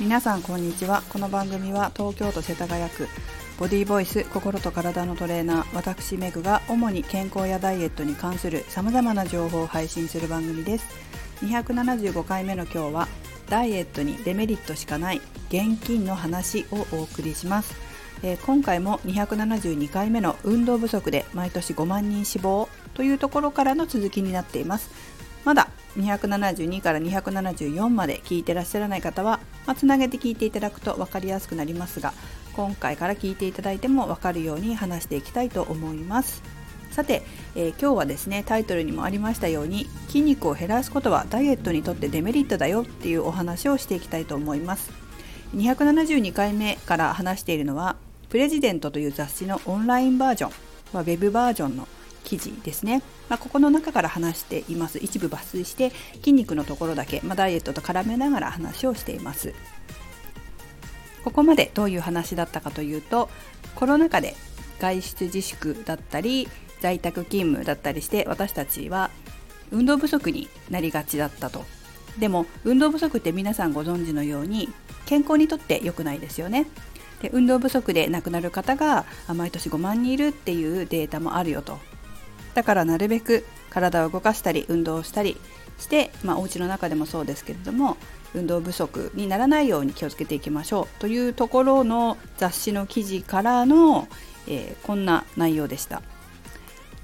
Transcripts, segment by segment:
皆さんこんにちは。この番組は東京都世田谷区ボディーボイス心と体のトレーナー私メグが主に健康やダイエットに関する様々な情報を配信する番組です。275回目の今日はダイエットにデメリットしかない現金の話をお送りします。えー、今回も272回目の運動不足で毎年5万人死亡というところからの続きになっています。272から274まで聞いてらっしゃらない方は、まあ、つなげて聞いていただくと分かりやすくなりますが今回から聞いていただいても分かるように話していきたいと思います。さて、えー、今日はですねタイトルにもありましたように筋肉を減らすことはダイエットにとってデメリットだよっていうお話をしていきたいと思います。272回目から話しているのはプレジデントという雑誌のオンラインバージョン、まあ、ウェブバージョンの記事ですね、まあ、ここの中から話しています。一部抜粋して筋肉のところだけ、まあ、ダイエットと絡めながら話をしています。ここまでどういう話だったかというとコロナ禍で外出自粛だったり在宅勤務だったりして私たちは運動不足になりがちだったと。でも運動不足って皆さんご存知のように健康にとって良くないですよね。で運動不足で亡くなる方が毎年5万人いるっていうデータもあるよと。だからなるべく体を動かしたり運動したりして、まあ、お家の中でもそうですけれども運動不足にならないように気をつけていきましょう。というところの雑誌の記事からの、えー、こんな内容でした。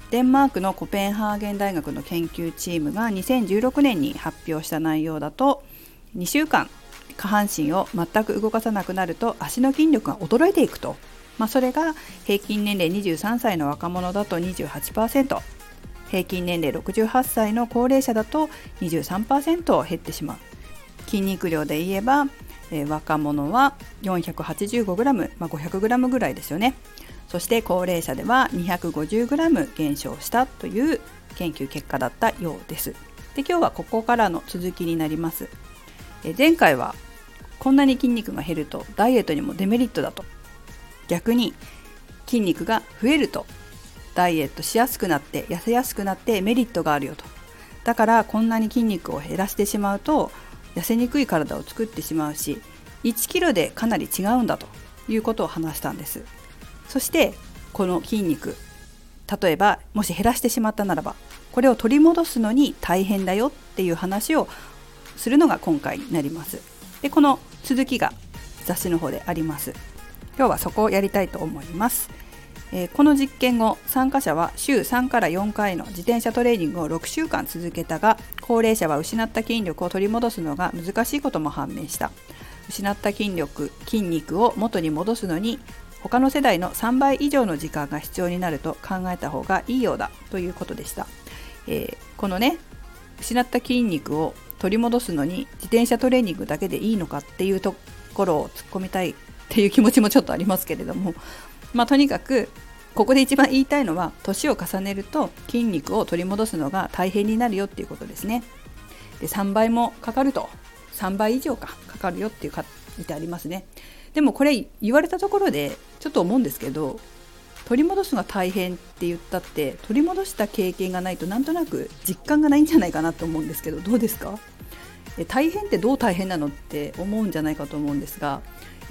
デンマークのコペンハーゲン大学の研究チームが2016年に発表した内容だと2週間下半身を全く動かさなくなると足の筋力が衰えていくと。まあ、それが平均年齢23歳の若者だと28%平均年齢68歳の高齢者だと23%減ってしまう。筋肉量で言えば、えー、若者は 485g、まあ、500g ぐらいですよね。そして高齢者では 250g 減少したという研究結果だったようです。で今日はここからの続きになります。え前回はこんなに筋肉が減るとダイエットにもデメリットだと逆に筋肉が増えるとダイエットしやすくなって痩せやすくなってメリットがあるよと。だからこんなに筋肉を減らしてしまうと痩せにくい体を作ってしまうし1キロでかなり違うんだということを話したんです。そしてこの筋肉例えばもし減らしてしまったならばこれを取り戻すのに大変だよっていう話をするのが今回になります。でこの続きが雑誌の方であります。今日はそこをやりたいと思います。えー、この実験後参加者は週3から4回の自転車トレーニングを6週間続けたが高齢者は失った筋力を取り戻すのが難しいことも判明した失った筋力筋肉を元に戻すのに他の世代の3倍以上の時間が必要になると考えた方がいいようだということでした、えー、このね失った筋肉を取り戻すのに自転車トレーニングだけでいいのかっていうところを突っ込みたいっていう気持ちもちょっとありますけれども、まあ、とにかくここで一番言いたいのは年を重ねると筋肉を取り戻すのが大変になるよっていうことですね。で3倍もかかると3倍以上かかかるよっていう書いてありますね。でもこれ言われたところでちょっと思うんですけど取り戻すのが大変って言ったって取り戻した経験がないとなんとなく実感がないんじゃないかなと思うんですけどどうですか？大変ってどう大変なのって思うんじゃないかと思うんですが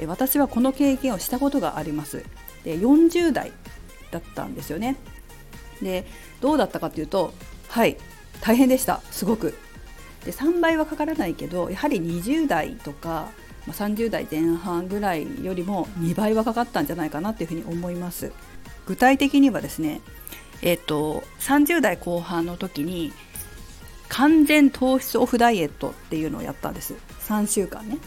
私はこの経験をしたことがあります。で40代だったんですよね。でどうだったかというとはい大変でした。すごく。で3倍はかからないけどやはり20代とか、30代前半ぐらいよりも2倍はかかったんじゃないかなっていうふうに思います。具体的にはですねえっ、と30代後半の時に完全糖質オフダイエットっていうのをやったんです。3週間ね。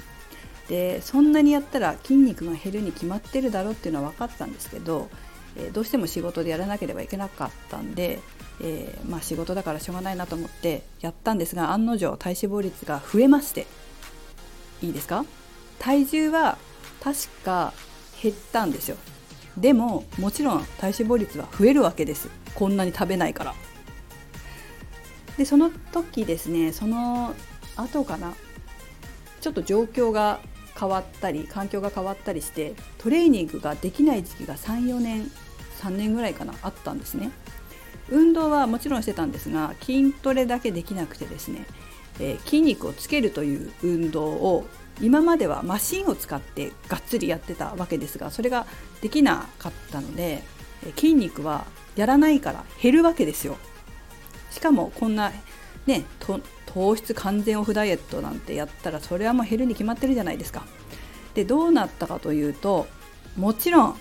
でそんなにやったら筋肉が減るに決まってるだろうっていうのは分かったんですけど、えー、どうしても仕事でやらなければいけなかったんで、えー、まあ、仕事だからしょうがないなと思ってやったんですが案の定体脂肪率が増えまして。いいですか？体重は確か減ったんですよ。でももちろん体脂肪率は増えるわけです。こんなに食べないから。でその時ですねその後かな。ちょっと状況が変わったり環境が変わったりしてトレーニングができない時期が34年3年ぐらいかなあったんですね。運動はもちろんしてたんですが筋トレだけできなくてですね、えー、筋肉をつけるという運動を今まではマシンを使ってがっつりやってたわけですがそれができなかったので筋肉はやらないから減るわけですよ。しかもこんなね糖質完全オフダイエットなんてやったらそれはもう減るに決まってるじゃないですか。でどうなったかというともちろん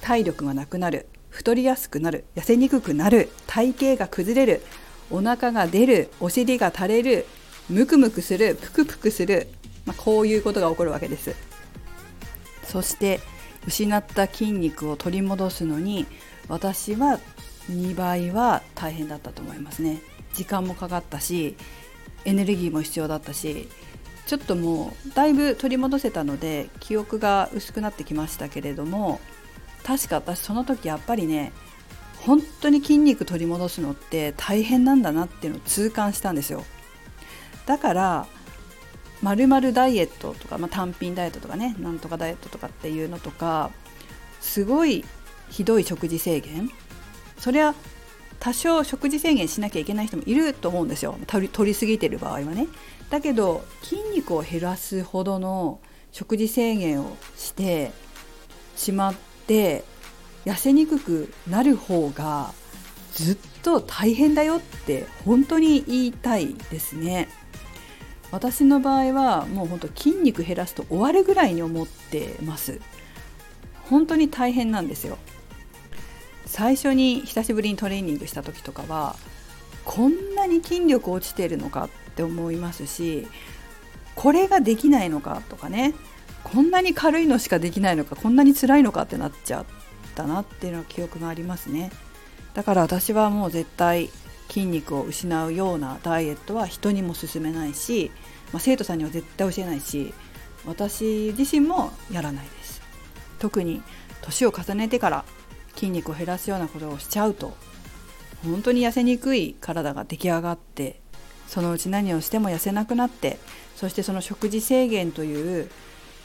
体力がなくなる太りやすくなる痩せにくくなる体型が崩れるお腹が出るお尻が垂れるムクムクするプクプクする、まあ、こういうことが起こるわけです。そして失った筋肉を取り戻すのに私は2倍は大変だったと思いますね時間もかかったしエネルギーも必要だったしちょっともうだいぶ取り戻せたので記憶が薄くなってきましたけれども確か私その時やっぱりね本当に筋肉取り戻すのって大変なんだなっていうのを痛感したんですよ。だからまるまるダイエットとか、まあ、単品ダイエットとかねなんとかダイエットとかっていうのとかすごいひどい食事制限。それは多少食事制限しなきゃいけない人もいると思うんですよ。取り取りすぎてる場合はね。だけど筋肉を減らすほどの食事制限をしてしまって痩せにくくなる方がずっと大変だよって本当に言いたいですね。私の場合はもう本当筋肉減らすと終わるぐらいに思ってます。本当に大変なんですよ。最初に久しぶりにトレーニングした時とかはこんなに筋力落ちてるのかって思いますしこれができないのかとかねこんなに軽いのしかできないのかこんなに辛いのかってなっちゃったなっていうのは記憶がありますね。だから私はもう絶対筋肉を失うようなダイエットは人にも勧めないし、まあ、生徒さんには絶対教えないし私自身もやらないです。特に年を重ねてから筋肉を減らすようなことをしちゃうと本当に痩せにくい体が出来上がってそのうち何をしても痩せなくなってそしてその食事制限という、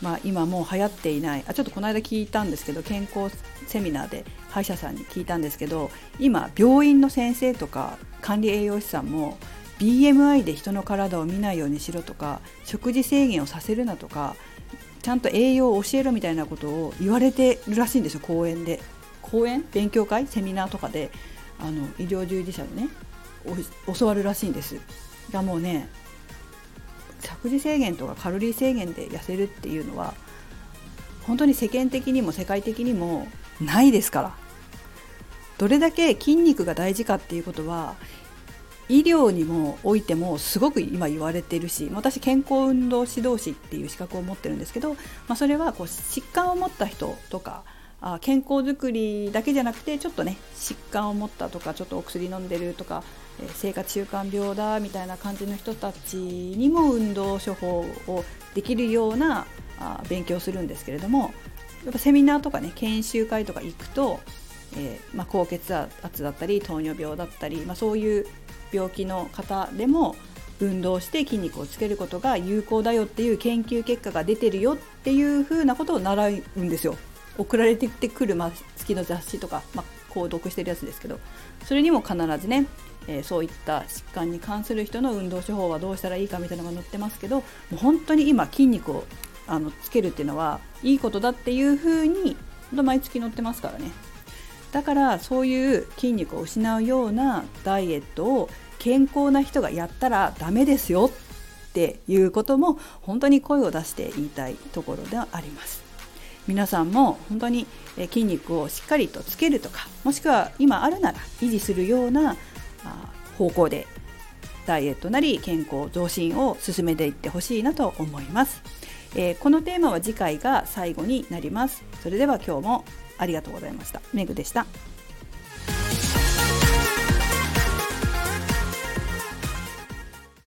まあ、今もう流行っていないあちょっとこの間聞いたんですけど健康セミナーで歯医者さんに聞いたんですけど今病院の先生とか管理栄養士さんも BMI で人の体を見ないようにしろとか食事制限をさせるなとかちゃんと栄養を教えろみたいなことを言われてるらしいんですよ講演で。講演勉強会セミナーとかであの医療従事者にね教わるらしいんです。がもうね食事制限とかカロリー制限で痩せるっていうのは本当に世間的にも世界的にもないですから。どれだけ筋肉が大事かっていうことは医療にもおいてもすごく今言われてるし私健康運動指導士っていう資格を持ってるんですけど、まあ、それはこう疾患を持った人とかあ健康づくりだけじゃなくてちょっとね疾患を持ったとかちょっとお薬飲んでるとか、え、生活習慣病だみたいな感じの人たちにも運動処方をできるようなあ勉強するんですけれどもやっぱセミナーとかね研修会とか行くと、えー、まあ、高血圧だったり糖尿病だったり、まあ、そういう病気の方でも運動して筋肉をつけることが有効だよっていう研究結果が出てるよっていうふうなことを習うんですよ。送られてくる、まあ、月の雑誌とか、まあ、購読してるやつですけどそれにも必ずね、えー、そういった疾患に関する人の運動処方はどうしたらいいかみたいなのが載ってますけどもう本当に今筋肉をあのつけるっていうのはいいことだっていうふうに毎月載ってますからねだからそういう筋肉を失うようなダイエットを健康な人がやったらダメですよっていうことも本当に声を出して言いたいところではあります。皆さんも本当に筋肉をしっかりとつけるとかもしくは今あるなら維持するような方向でダイエットなり健康増進を進めていってほしいなと思います、えー、このテーマは次回が最後になります。それでは今日もありがとうございました。メグでした。